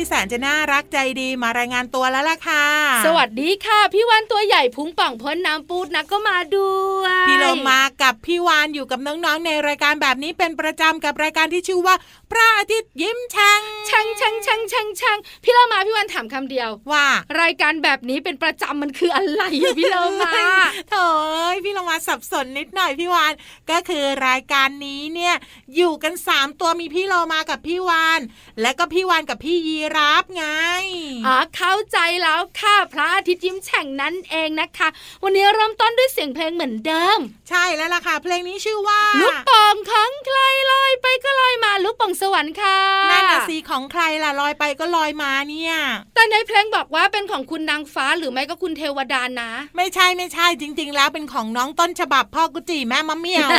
ที่แสนจะน่ารักใจดีมารายงานตัวแล้วล่ะค่ะ สวัสดีค่ะ พี่วันตัวใหญ่พุงป่องพ้นน้ำปูดนะก็มาด้วยพี่เรามากับพี่วานอยู่กับน้องๆในรายการแบบนี้เป็นประจำกับรายการที่ชื่อว่า พระอาทิตย์ยิ้มแฉ่งช่างช่างช่างช่างช่างพี่เรามาพี่วันถามคำเดียวว่า รายการแบบนี้เป็นประจำมันคืออะไรอะพี่เรามาโถยพี่เรามาสับสนนิดหน่อยพี่วานก็คือรายการนี้เนี่ยอยู่กันสามตัวมีพี่เรามากับพี่วาน และก็พี่วานกับพี่ยีราฟไงอ๋อเข้าใจแล้วค่ะพระอาทิตย์ยิ้มแฉ่งนั่นเองนะคะ วันนี้เริ่มต้นด้วยเสียงเพลงเหมือนเดิม ใช่แล้วล่ะค่ะ เพลงนี้ชื่อว่าลูกโป่องของใครลอยไปก็ลอยมาลูกโป่องสวรรค์ค่ะนั่นน่ะสีของใครล่ะลอยไปก็ลอยมาเนี่ยแต่ในเพลงบอกว่าเป็นของคุณนางฟ้าหรือไม่ก็คุณเทวดานะ ไม่ใช่ไม่ใช่จริง ๆ แล้วเป็นของน้องต้นฉบับพ่อกุจิแม่มะเหมียว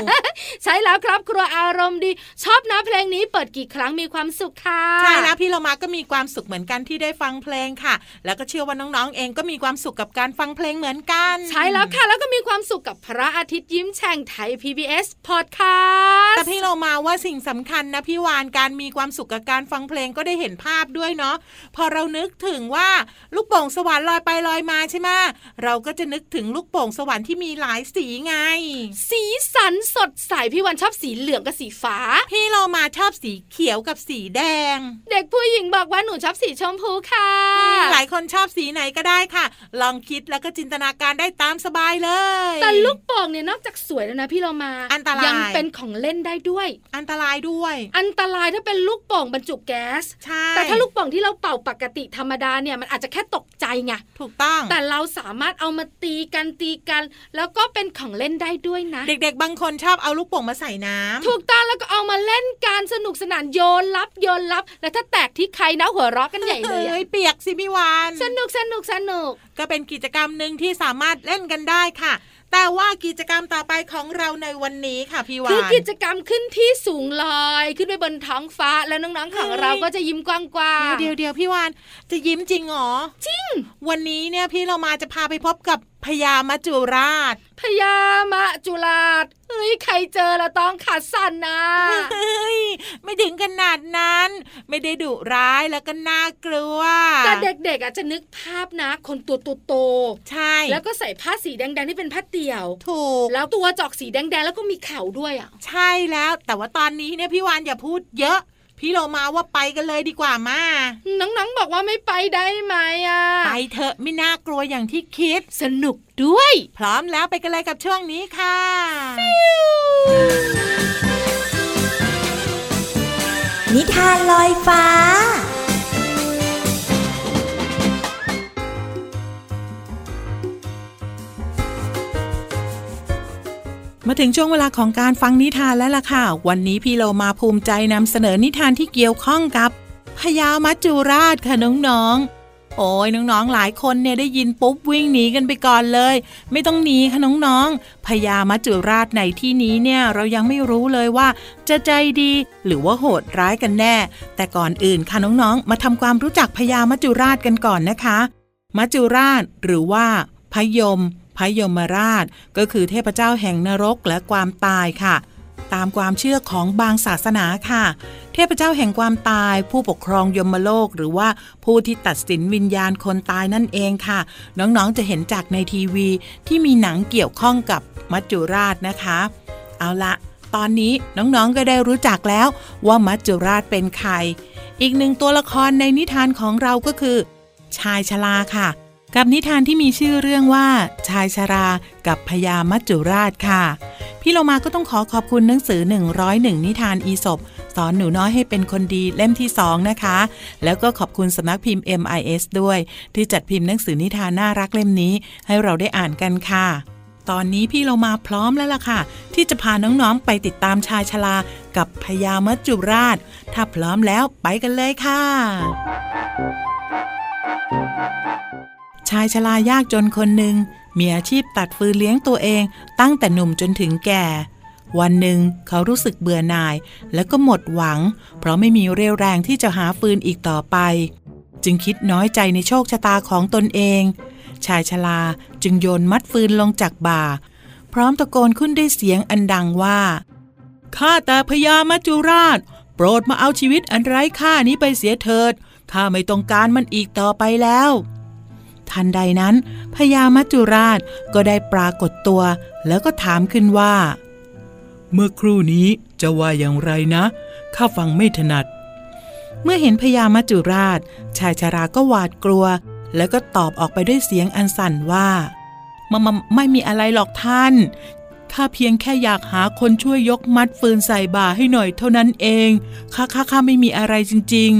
ใช่แล้วครับครัวอารมณ์ดี ชอบนะเพลงนี้เปิดกี่ครั้งมีความสุขค่ะใช่แล้วพี่เรามาก็มีความสุขเหมือนกันที่ได้ฟังเพลงค่ะ แล้วก็เชื่อว่าน้องๆเองก็มีความสุขกับการฟังเพลงเหมือนกัน ใช่แล้วค่ะ แล้วก็มีความสุขกับพระอาทิตย์ยิ้มแฉ่งไทย PBS Podcast แต่พี่เรามาว่าสิ่งสำคัญนะพี่วานการมีความสุขกับการฟังเพลงก็ได้เห็นภาพด้วยเนาะพอเรานึกถึงว่าลูกโป่งสวรรค์ลอยไปลอยมาใช่ไหมเราก็จะนึกถึงลูกโป่งสวรรค์ที่มีหลายสีไง สีสันสดใสพี่วันชอบสีเหลืองกับสีฟ้า พี่เรามาชอบสีเขียวกับสีแดง เด็กผู้หญิงบอกว่าหนูชอบสีชมพูค่ะ หลายคนชอบสีไหนก็ได้ค่ะ ลองคิดแล้วก็จินตนาการได้ตามสบายเลย แต่ลูกโป่งเนี่ยนอกจากสวยแล้วนะพี่เรามา อันตราย ยังเป็นของเล่นได้ด้วย อันตรายด้วย อันตรายถ้าเป็นลูกโป่งบรรจุแก๊ส ใช่ แต่ถ้าลูกโป่งที่เราเป่าปกติธรรมดาเนี่ยมันอาจจะแค่ตกใจไง ถูกต้อง แต่เราสามารถเอามาตีกันตีกัน แล้วก็เป็นของเล่นได้ด้วยนะ เด็ก ๆ บางคนชอบเอาลูกโป่งมาใส่น้ำถูกต้องแล้วก็เอามาเล่นการสนุกสนานโยนลับโยนลับ แล้วถ้าแตกที่ใครนะหัวเราะกันใหญ่เลยอะเฮ้ยเปียกสิพี่วาน สนุกสนุกสนุก ก็เป็นกิจกรรมหนึ่งที่สามารถเล่นกันได้ค่ะแต่ว่ากิจกรรมต่อไปของเราในวันนี้ค่ะพี่วาคือนกิจกรรมขึ้นที่สูงลอยขึ้นไปบนท้องฟ้าแล้วน้องๆของเฮ้ยเราก็จะยิ้มกว้างๆเดี๋ยวเดี๋ยวพี่วานจะยิ้มจริงเหรอจริง วันนี้เนี่ยพี่เรามาจะพาไปพบกับ พญามัจจุราชพญามะจุลาชเฮ้ยใครเจอแล้วต้องขาดสั่นนะเฮ้ยไม่ถึงขนาดนั้น ไม่ได้ดุร้ายแล้วก็น่ากลัวแต่เด็กๆอาจจะนึกภาพนะ คนตัวโตใช่ๆแล้วก็ใส่ผ้าสีแดงๆที่เป็นผ้าเตี่ยว ถูก แล้วตัวจอกสีแดงๆแล้วก็มีเข่าด้วยอะใช่แล้ว แต่ว่าตอนนี้เนี่ยพี่วานอย่าพูดเยอะ พี่เรามาว่าไปกันเลยดีกว่ามาน้องๆบอกว่าไม่ไปได้ไหมอะ ไปเถอะไม่น่ากลัวอย่างที่คิด สนุกด้วย พร้อมแล้วไปกันเลยกับช่วงนี้ค่ะนิทานลอยฟ้า มาถึงช่วงเวลาของการฟังนิทานแล้วล่ะค่ะ วันนี้พี่เรามาภูมิใจนำเสนอนิทานที่เกี่ยวข้องกับพญามัจจุราชค่ะน้องๆ โอ้ยน้องๆหลายคนเนี่ยได้ยินปุ๊บวิ่งหนีกันไปก่อนเลย ไม่ต้องหนีค่ะน้องๆพญามัจจุราชในที่นี้เนี่ยเรายังไม่รู้เลยว่า จะใจดีหรือว่าโหดร้ายกันแน่ แต่ก่อนอื่นค่ะน้องๆ มาทำความรู้จักพญามัจจุราชกันก่อนนะคะ มัจจุราชหรือว่าพยม พยมราช ก็คือเทพเจ้าแห่งนรกและความตายค่ะ ตามความเชื่อของบางศาสนาค่ะ เทพเจ้าแห่งความตาย ผู้ปกครองยมโลก หรือว่าผู้ที่ตัดสินวิญญาณคนตายนั่นเองค่ะ น้องๆจะเห็นจากในทีวีที่มีหนังเกี่ยวข้องกับมัจจุราชนะคะ เอาละตอนนี้น้องๆก็ได้รู้จักแล้วว่ามัจจุราชเป็นใคร อีกหนึ่งตัวละครในนิทานของเราก็คือ ชายชราค่ะ กับนิทานที่มีชื่อเรื่องว่า ชายชรากับพญามัจจุราชค่ะ พี่โลมาก็ต้องขอขอบคุณหนังสือ 101 นิทานอีสบสอนหนูน้อยให้เป็นคนดีเล่มที่ 2 นะคะ แล้วก็ขอบคุณสำนักพิมพ์ MIS ด้วย ที่จัดพิมพ์หนังสือนิทานน่ารักเล่มนี้ให้เราได้อ่านกันค่ะ ตอนนี้พี่เรามาพร้อมแล้วล่ะค่ะ ที่จะพาน้องๆไปติดตามชายชรากับพญามัจจุราช ถ้าพร้อมแล้วไปกันเลยค่ะ ชายชรายากจนคนหนึ่งมีอาชีพตัดฟืนเลี้ยงตัวเองตั้งแต่หนุ่มจนถึงแก่ วันหนึ่งเขารู้สึกเบื่อหน่าย และก็หมดหวัง เพราะไม่มีเรี่ยวแรงที่จะหาฟืนอีกต่อไป จึงคิดน้อยใจในโชคชะตาของตนเอง ชายชราจึงโยนมัดฟืนลงจากบ่า พร้อมตะโกนขึ้นด้วยเสียงอันดังว่าข้าแต่พญามัจจุราช โปรดมาเอาชีวิตอันไร้ค่านี้ไปเสียเถิดข้าไม่ต้องการมันอีกต่อไปแล้ว ทันใดนั้นพญามัจจุราชก็ได้ปรากฏตัว แล้วก็ถามขึ้นว่า เมื่อครู่นี้จะว่าอย่างไรนะข้าฟังไม่ถนัด เมื่อเห็นพญามัจจุราช ชายชาราก็หวาดกลัว แล้วก็ตอบออกไปด้วยเสียงอันสั่นว่ามามาไม่มีอะไรหรอกท่านข้าเพียงแค่อยากหาคนช่วยยกมัดฟืนใส่บ่าให้หน่อยเท่านั้นเองข้าข้าข้าไม่มีอะไรจริง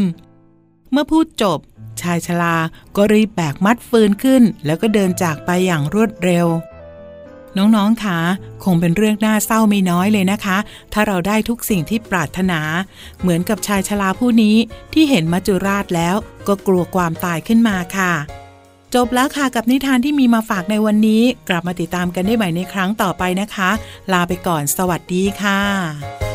ๆ เมื่อพูดจบ ชายชราก็รีบแบกมัดฟืนขึ้น แล้วก็เดินจากไปอย่างรวดเร็ว น้องๆคะคงเป็นเรื่องน่าเศร้าไม่น้อยเลยนะคะ ถ้าเราได้ทุกสิ่งที่ปรารถนา เหมือนกับชายชราผู้นี้ที่เห็นมัจจุราชแล้วก็กลัวความตายขึ้นมาค่ะจบแล้วค่ะกับนิทานที่มีมาฝากในวันนี้ กลับมาติดตามกันได้ใหม่ในครั้งต่อไปนะคะ ลาไปก่อนสวัสดีค่ะ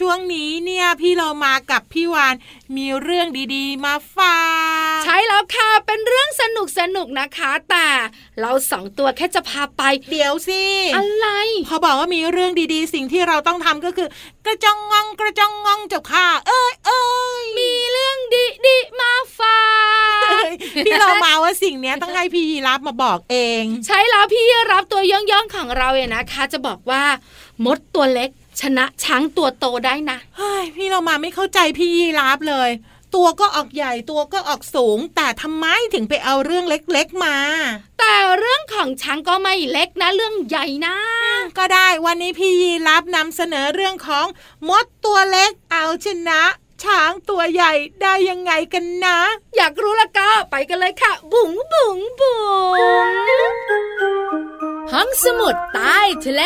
ช่วงนี้เนี่ยพี่เรามากับพี่วานมีเรื่องดีๆ มาฝากใช่แล้วค่ะ เป็นเรื่องสนุกสนุกนะคะ แต่เราสองตัวแค่จะพาไป เดี๋ยวสิอะไรพอบอกว่ามีเรื่องดีๆ สิ่งที่เราต้องทำก็คือ กระจองงองกระจองงองเจ้าค่ะ เอ้ยเอ้ยมีเรื่องดีๆมาฝากพี่เรามาว่าสิ่งนี้ต้องให้พี่ยีรับมาบอกเอง ใช่แล้วพี่ยีรับตัวย่องๆของเราเนี่ยนะคะ จะบอกว่ามดตัวเล็ก ชนะช้างตัวโตได้นะเฮ้ยพี่เรามาไม่เข้าใจพี่ยีรับเลย ตัวก็ออกใหญ่ตัวก็ออกสูง แต่ทำไมถึงไปเอาเรื่องเล็กๆมา แต่เรื่องของช้างก็ไม่เล็กนะเรื่องใหญ่นะ ก็ได้วันนี้พี่ยีรับนำเสนอเรื่องของมดตัวเล็กเอาชนะช้างตัวใหญ่ได้ยังไงกันนะ อยากรู้ละก็ไปกันเลยค่ะ บุ๋งบุ๋งบุ๋งห้องสมุดใต้ทะเล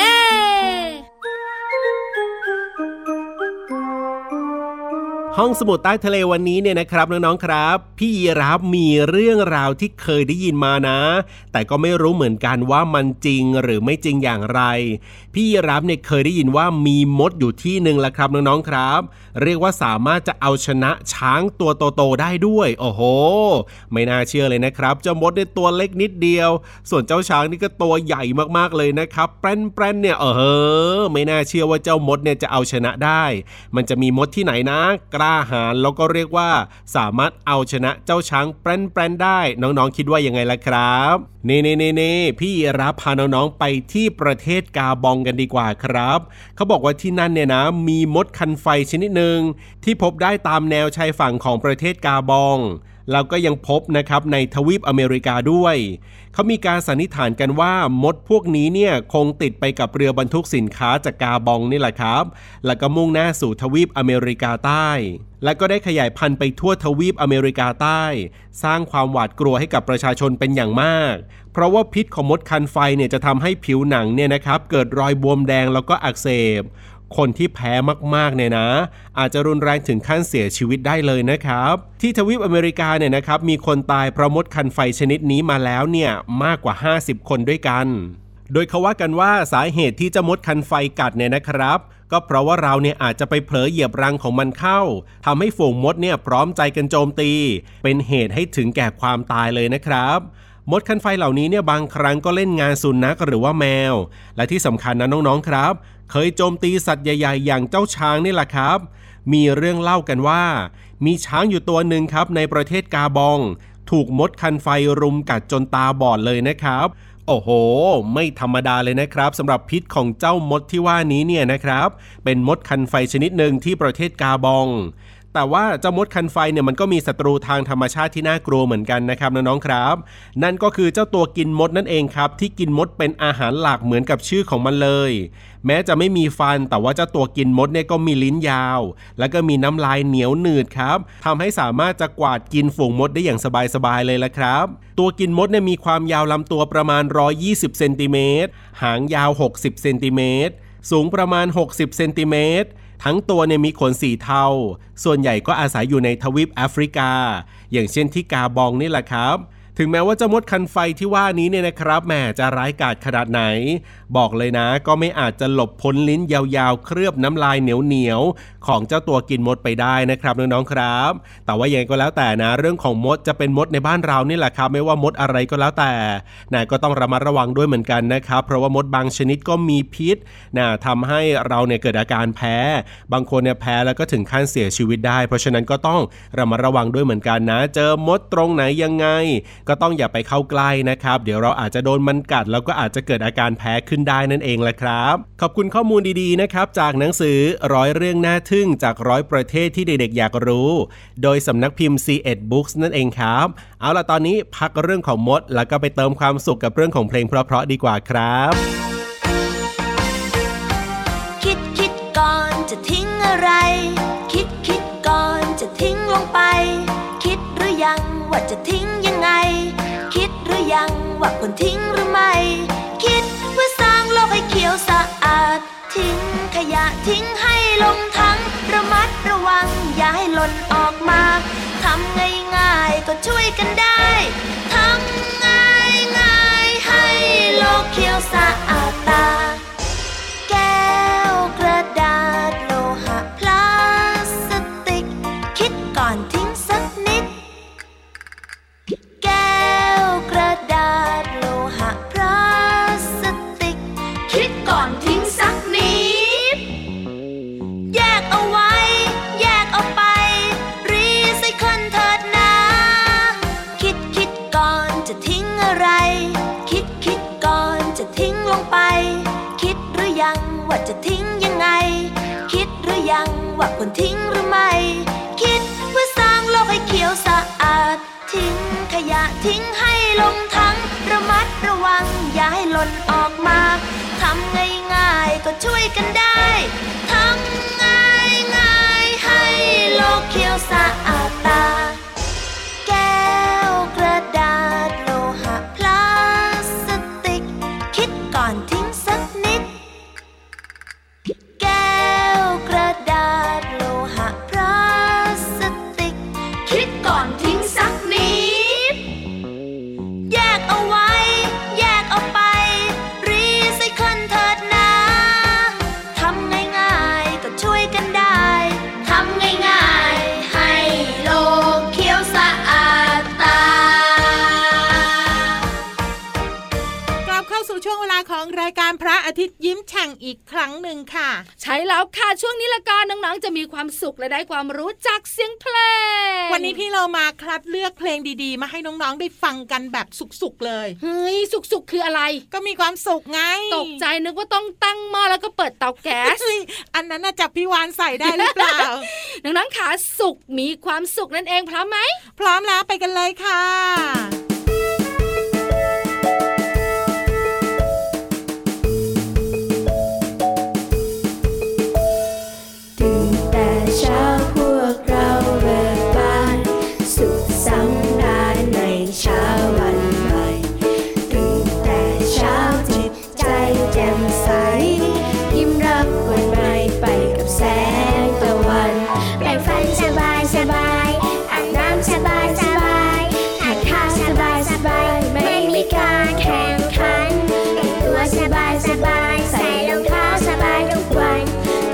ห้องสมุดใต้ทะเลวันนี้เนี่ยนะครับน้องๆครับ พี่ยีรับมีเรื่องราวที่เคยได้ยินมานะ แต่ก็ไม่รู้เหมือนกันว่ามันจริงหรือไม่จริงอย่างไร พี่ยีรับเนี่ยเคยได้ยินว่ามีมดอยู่ที่หนึ่งละครับน้องๆครับ เรียกว่าสามารถจะเอาชนะช้างตัวโตๆได้ด้วย โอ้โห ไม่น่าเชื่อเลยนะครับเจ้ามดเนี่ยตัวเล็กนิดเดียว ส่วนเจ้าช้างนี่ก็ตัวใหญ่มากๆเลยนะครับแปรนๆเนี่ยเออไม่น่าเชื่อว่าเจ้ามดเนี่ยจะเอาชนะได้ มันจะมีมดที่ไหนนะกล้าหาญแล้วก็เรียกว่าสามารถเอาชนะเจ้าช้างแปรนแปรนได้ น้องๆคิดว่ายังไงล่ะครับนี่นี่นี่นี่พี่รับพาน้องๆไปที่ประเทศกาบองกันดีกว่าครับ เขาบอกว่าที่นั่นเนี่ยนะ มีมดคันไฟชนิดหนึ่งที่พบได้ตามแนวชายฝั่งของประเทศกาบอง แล้วก็ยังพบนะครับในทวีปอเมริกาด้วย เขามีการสันนิษฐานกันว่ามดพวกนี้เนี่ยคงติดไปกับเรือบรรทุกสินค้าจากกาบองนี่แหละครับ แล้วก็มุ่งหน้าสู่ทวีปอเมริกาใต้ และก็ได้ขยายพันธุ์ไปทั่วทวีปอเมริกาใต้ สร้างความหวาดกลัวให้กับประชาชนเป็นอย่างมาก เพราะว่าพิษของมดคันไฟเนี่ยจะทำให้ผิวหนังเนี่ยนะครับเกิดรอยบวมแดงแล้วก็อักเสบ คนที่แพ้มากๆเนี่ยนะ อาจจะรุนแรงถึงขั้นเสียชีวิตได้เลยนะครับ ที่ทวีปอเมริกาเนี่ยนะครับมีคนตายเพราะมดคันไฟชนิดนี้มาแล้วเนี่ยมากกว่า 50 คนด้วยกัน โดยเขาว่ากันว่าสาเหตุที่จะมดคันไฟกัดเนี่ยนะครับ ก็เพราะว่าเราเนี่ยอาจจะไปเผลอเหยียบรังของมันเข้าทำให้ฝูงมดเนี่ยพร้อมใจกันโจมตี เป็นเหตุให้ถึงแก่ความตายเลยนะครับ มดคันไฟเหล่านี้เนี่ยบางครั้งก็เล่นงานสุนัขหรือว่าแมว และที่สำคัญนะน้องๆครับ เคยโจมตีสัตว์ใหญ่ ๆ อย่างเจ้าช้างนี่แหละครับ มีเรื่องเล่ากันว่า มีช้างอยู่ตัวหนึ่งครับ ในประเทศกาบอง ถูกมดคันไฟรุมกัดจนตาบอดเลยนะครับ โอ้โห ไม่ธรรมดาเลยนะครับสำหรับพิษของเจ้ามดที่ว่านี้เนี่ยนะครับ เป็นมดคันไฟชนิดหนึ่งที่ประเทศกาบอง แต่ว่าเจ้ามดคันไฟเนี่ยมันก็มีศัตรูทางธรรมชาติที่น่ากลัวเหมือนกันนะครับน้องๆครับ นั่นก็คือเจ้าตัวกินมดนั่นเองครับ ที่กินมดเป็นอาหารหลักเหมือนกับชื่อของมันเลย แม้จะไม่มีฟัน แต่ว่าเจ้าตัวกินมดเนี่ยก็มีลิ้นยาว แล้วก็มีน้ำลายเหนียวหนืดครับทำให้สามารถจะกวาดกินฝูงมดได้อย่างสบายๆเลยละครับ ตัวกินมดเนี่ยมีความยาวลำตัวประมาณ 120เซนติเมตรหางยาว 60เซนติเมตรสูงประมาณ 60เซนติเมตร ทั้งตัวเนี่ยมีขนสีเทา ส่วนใหญ่ก็อาศัยอยู่ในทวีปแอฟริกา อย่างเช่นที่กาบองนี่แหละครับ ถึงแม้ว่าจะมดคันไฟที่ว่านี้เนี่ยนะครับแหมจะร้ายกาจขนาดไหน บอกเลยนะ ก็ไม่อาจจะหลบพ้นลิ้นยาวๆ เคลือบน้ำลายเหนียวๆ ของเจ้าตัวกินมดไปได้นะครับน้องๆครับ แต่ว่ายังไงก็แล้วแต่นะ เรื่องของมดจะเป็นมดในบ้านเรานี่แหละครับ ไม่ว่ามดอะไรก็แล้วแต่นะก็ต้องระมัดระวังด้วยเหมือนกันนะครับ เพราะว่ามดบางชนิดก็มีพิษนะทำให้เราเนี่ยเกิดอาการแพ้ บางคนเนี่ยแพ้แล้วก็ถึงขั้นเสียชีวิตได้ เพราะฉะนั้นก็ต้องระมัดระวังด้วยเหมือนกันนะ เจอมดตรงไหนยังไงก็ต้องอย่าไปเข้าใกล้นะครับ เดี๋ยวเราอาจจะโดนมันกัด แล้วก็อาจจะเกิดอาการแพ้ขึ้นได้นั่นเองแหละครับ ขอบคุณข้อมูลดีๆนะครับ จากหนังสือร้อยเรื่องน่าทึ่งจากร้อยประเทศที่เด็กๆอยากรู้ โดยสำนักพิมพ์ C1 Books นั่นเองครับ เอาล่ะตอนนี้พักเรื่องของมด แล้วก็ไปเติมความสุขกับเรื่องของเพลงเพราะๆดีกว่าครับคิดคิดก่อนจะทิ้งอะไร คิดคิดก่อนจะทิ้งลงไป คิดหรือยังว่าจะทิ้งยังไงยัง ว่าควรทิ้งหรือไม่ คิดเพื่อสร้างโลกให้เขียวสะอาด ทิ้งขยะทิ้งให้ลงทั้งระมัดระวังอย่าให้หล่นออกมาทำง่ายๆก็ช่วยกันได้ทำง่ายง่ายให้โลกเขียวสะอาดตา จะทิ้งยังไง คิดหรือยังว่าควรทิ้งหรือไม่ คิดเพื่อสร้างโลกให้เขียวสะอาด ทิ้งขยะทิ้งให้ลงทั้งระมัดระวังอย่าให้หล่นออกมาทำง่ายง่ายก็ช่วยกันได้ทำง่ายง่ายให้โลกเขียวสะอาดตา ช่วงเวลาของรายการพระอาทิตย์ยิ้มแฉ่งอีกครั้งหนึ่งค่ะ ใช้แล้วค่ะช่วงนี้ละกันน้องๆจะมีความสุขและได้ความรู้จากเสียงเพลง วันนี้พี่เรามาคัดเลือกเพลงดีๆ มาให้น้องๆได้ฟังกันแบบสุกๆเลยเฮ้ยสุกๆคืออะไร ก็มีความสุขไง ตกใจนึกว่าต้องตั้งหม้อแล้วก็เปิดเตาแก๊สเฮ้ยอันนั้นน่ะจับพี่วานใส่ได้หรือเปล่าน้องๆขาสุขมีความสุขนั่นเองพร้อมไหมพร้อมแล้วไปกันเลยค่ะ สบายอาบน้ำสบายสบายทานข้าวสบายสบายไม่มีการแข่งขันแต่งตัวสบายสบายใส่รองเท้าสบายทุกวัน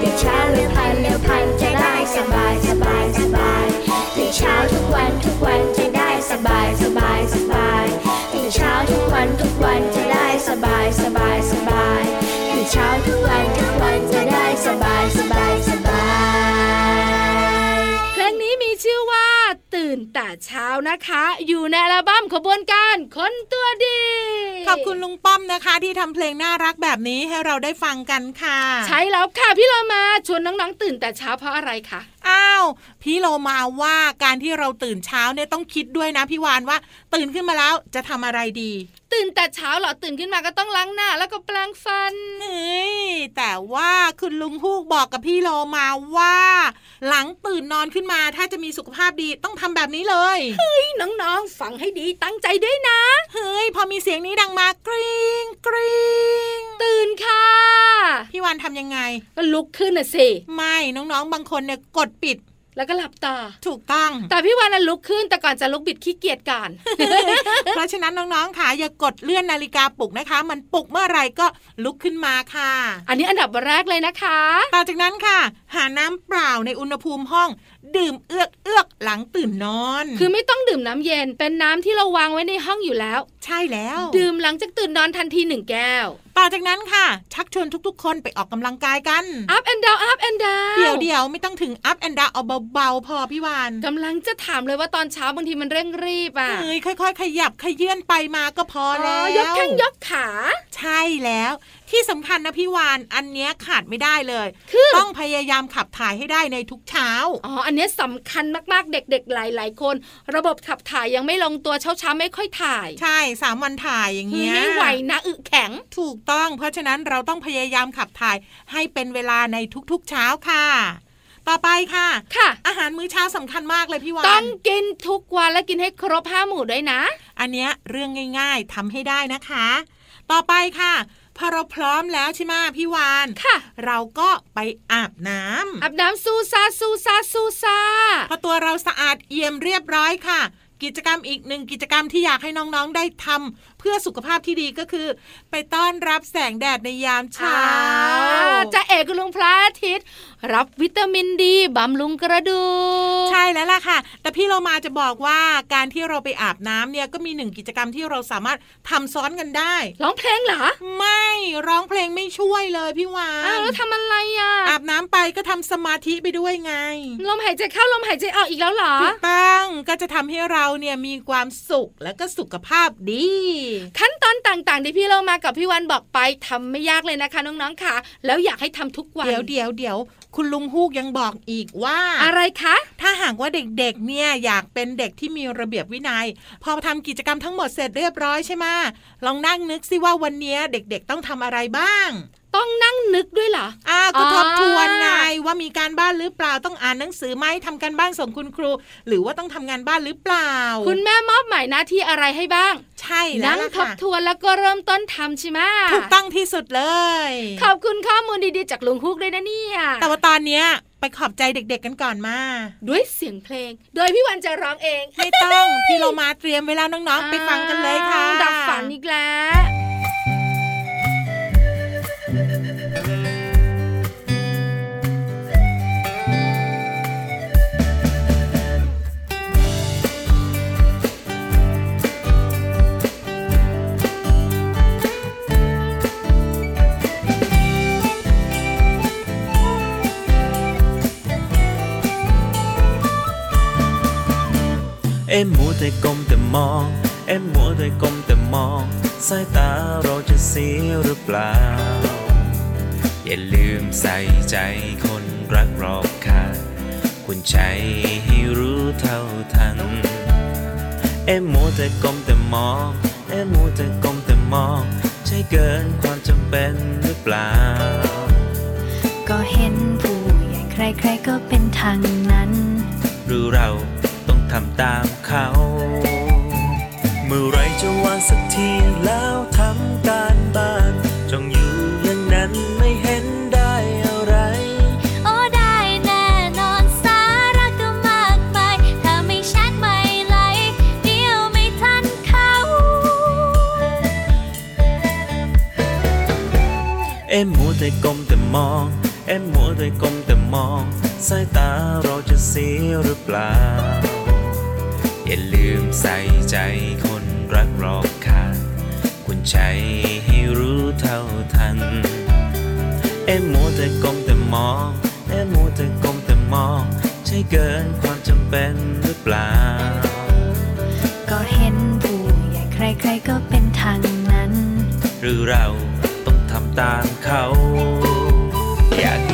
ตื่นเช้าเร็วพันเร็วพันจะได้สบายสบายสบายตื่นเช้าทุกวันทุกวันจะได้สบายสบายสบายตื่นเช้าทุกวันทุกวันจะได้สบายสบายสบายตื่นเช้าทุกวันทุกวันจะได้สบายสบายสบาย แต่เช้านะคะ อยู่ในอัลบั้มขบวนการคนตัวดี ขอบคุณลุงป้อมนะคะ ที่ทำเพลงน่ารักแบบนี้ให้เราได้ฟังกันค่ะ ใช้แล้วค่ะพี่เรามาชวนน้องๆตื่นแต่เช้าเพราะอะไรคะอ้าวพี่โลมาว่าการที่เราตื่นเช้าเนี่ยต้องคิดด้วยนะพี่วานว่า ตื่นขึ้นมาแล้วจะทำอะไรดี ตื่นแต่เช้าเหรอตื่นขึ้นมาก็ต้องล้างหน้า แล้วก็แปรงฟันเฮ้ยแต่ว่าคุณลุงฮูกบอกกับพี่โลมาว่า หลังตื่นนอนขึ้นมาถ้าจะมีสุขภาพดีต้องทำแบบนี้เลยนี่น้องๆ ฟังให้ดีตั้งใจด้วยนะเฮ้ยพอมีเสียงนี้ดังมากริ๊งกริ๊งตื่นค่ะ พี่วานทำยังไง ก็ลุกขึ้นน่ะสิไม่น้องๆ บางคนเนี่ยกดปิด แล้วก็หลับตา ถูกต้อง แต่พี่วานน่ะลุกขึ้นแต่ก่อนจะลุกบิดขี้เกียจก่อนเพราะฉะนั้นน้องๆค่ะอย่ากดเลื่อนนาฬิกาปลุกนะคะ มันปลุกเมื่อไหร่ก็ลุกขึ้นมาค่ะ อันนี้อันดับแรกเลยนะคะต่อจากนั้นค่ะ หาน้ำเปล่าในอุณหภูมิห้อง ดื่มเอื้อกเอื้อกหลังตื่นนอน คือไม่ต้องดื่มน้ำเย็นเป็นน้ำที่เราวางไว้ในห้องอยู่แล้ว ใช่แล้ว ดื่มหลังจากตื่นนอนทันทีหนึ่งแก้วต่อจากนั้นค่ะ ชักชวนทุกๆ คนไปออกกำลังกายกัน up and down up and down เดี๋ ยวเดี๋ยวไม่ต้องถึง up and down เอาเบาๆพอพี่วานกำลังจะถามเลยว่าตอนเช้าบางทีมันเร่งรีบอะเอ้ยค่อย ๆ ขยับขยื่นไปมาก็พออ๋แล้อวยกแข้งยกขา ใช่แล้วที่สำคัญนะพี่วานอันเนี้ยขาดไม่ได้เลยคือต้องพยายามขับถ่ายให้ได้ในทุกเช้าอ๋ออันเนี้ยสำคัญมากๆเด็ก ๆ หลาย ๆ คน ระบบขับถ่ายยังไม่ลงตัวเช้าๆไม่ค่อยถ่าย ใช่สามวันถ่ายอย่างคือเงี้ยไม่ไหวนะอึแข็ง ถูกต้อง เพราะฉะนั้นเราต้องพยายามขับถ่ายให้เป็นเวลาในทุกๆเช้าค่ะต่อไปค่ะ ค่ะ อาหารมื้อเช้าสำคัญมากเลยพี่วาต้อนงกินทุกวันและกินให้ครบห้าหมู่ด้วยนะ อันเนี้ยเรื่องง่าย ๆทำให้ได้นะคะ ต่อไปค่ะ พอเราพร้อมแล้วใช่ไหมพี่วานค่ะ เราก็ไปอาบน้ำอาบน้ำซูซาซูซาซูซาพอตัวเราสะอาดเอี่ยมเรียบร้อยค่ะ กิจกรรมอีกหนึ่งกิจกรรมที่อยากให้น้องๆได้ทำเพื่อสุขภาพที่ดีก็คือ ไปต้อนรับแสงแดดในยามเช้าจะเอกลุงพระอาทิตย์รับวิตามินดีบำรุงกระดูก ใช่แล้วล่ะค่ะ แต่พี่เรามาจะบอกว่าการที่เราไปอาบน้ำเนี่ยก็มีหนึ่งกิจกรรมที่เราสามารถทำซ้อนกันได้ ร้องเพลงเหรอ ไม่ร้องเพลงไม่ช่วยเลยพี่วาอ้าวนแล้วทำอะไรอะ อาบน้ำไปก็ทำสมาธิไปด้วยไง ลมหายใจเข้าลมหายใจออกอีกแล้วเหรอถูกต้องก็จะทำให้เราเนี่ยมีความสุขและก็สุขภาพดี ขั้นตอนต่างๆ ที่พี่เรามากับพี่วันบอกไปทำไม่ยากเลยนะคะน้องๆค่ะ แล้วอยากให้ทำทุกวัน เดี๋ยวเดี๋ยวเดี๋ยวคุณลุงฮูกยังบอกอีกว่า อะไรคะ ถ้าหากว่าเด็กๆ เนี่ยอยากเป็นเด็กที่มีระเบียบวินยัย พอทำกิจกรรมทั้งหมดเสร็จเรียบร้อยใช่ไหมลองนั่งนึกสิว่าวันนี้เด็กๆ ต้องทำอะไรบ้าง ต้องนั่งนึกด้วยเหรออ้าวก็อ๋อทบทวนไงว่า มีการบ้านหรือเปล่าต้องอ่านหนังสือไหมทำการบ้านส่งคุณครู หรือว่าต้องทำงานบ้านหรือเปล่า คุณแม่มอบหมายหน้าที่อะไรให้บ้าง ใช่แล้นั่วงล่ะทบค่ะทวนแล้วก็เริ่มต้นทำใช่ไหมถูกต้องที่สุดเลย ขอบคุณข้อมูลดีๆจากลุงฮุกด้วยนะเนี่ยแต่ว่าตอนเนี้ยไปขอบใจเด็กๆกันก่อนมา ด้วยเสียงเพลง โดยพี่วันจะร้องเอง ไม่ต้อง พี่เรามาเตรียมไว้แล้วน้องๆ ไปฟังกันเลยค่ะ ดับฝันอีกแล้ว เอ็มมัวแต่ก้มแต่มอง เอ็มมัวแต่ก้มแต่มอง สายตาเราจะเสียหรือเปล่า อย่าลืมใส่ใจคนรักรอบค่างคุณใจให้รู้เท่าทัน เอ็มมัวแต่ก้มแต่มอง เอ็มมัวแต่ก้มแต่มอง ใช่เกินความจำเป็นหรือเปล่า ก็เห็นผู้ใหญ่ใครๆก็เป็นทางนั้น หรือเราต้อง ทำตามเขา เมื่อไรจะวางสักทีแล้วทำการบ้านจ้องอยู่อย่างนั้นไม่เห็นได้อะไร โอ้ได้แน่นอนสาระก็มากมายถ้าไม่ชัดไม่ไหลเดียวไม่ทันเขา เอ็มมัวแต่ก้มแต่มอง เอ็มมัวแต่ก้มแต่มอง สายตาเราจะเสียหรือเปล่า อย่าลืมใส่ใจคนรักรอบค่างคุณใจให้รู้เท่าทัน เอ็มมัวแต่ก้มแต่มองเอ็มมัวแต่ก้มแต่มอง ใช่เกินความจำเป็นหรือเปล่า ก็เห็นผู้ใหญ่ใครๆก็เป็นทางนั้น หรือเราต้องทำตามเขา อยาก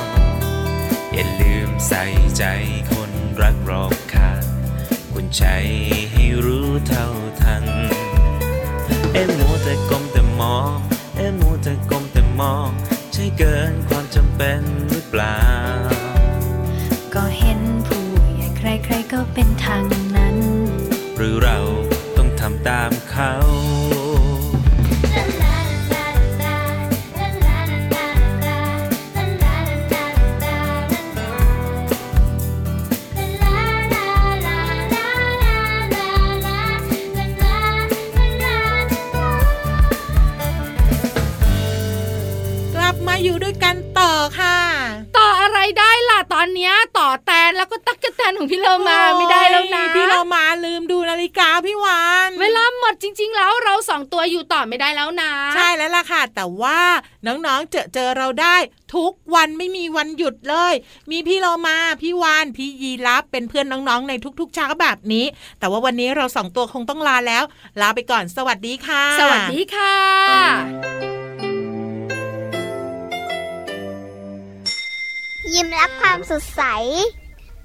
ใส่ใจคนรักรอบค่างคุณใจให้รู้เท่าทัน เอ็มมัวแต่ก้มแต่มอง เอ็มมัวแต่ก้มแต่มอง ใช่เกินความจำเป็นหรือเปล่า ก็เห็นผู้ใหญ่ใครๆก็เป็นทางนั้น หรือเราต้องทำตามเขา นแล้วก็ตักกะแตนของพี่เรามาไม่ได้แล้วนะโอ้ยพี่เรามาลืมดูนาฬิกาพี่วานเวลาหมดจริง ๆ แล้วเราสองตัวอยู่ต่อไม่ได้แล้วนะ ใช่แล้วล่ะค่ะ แต่ว่าน้องๆเจอเจอเราได้ทุกวันไม่มีวันหยุดเลย มีพี่เรามาพี่วานพี่ยีรับเป็นเพื่อนน้องๆในทุกๆเช้าแบบนี้ แต่ว่าวันนี้เราสองตัวคงต้องลาแล้ว ลาไปก่อนสวัสดีค่ะ สวัสดีค่ะยิ้มรับความสดใส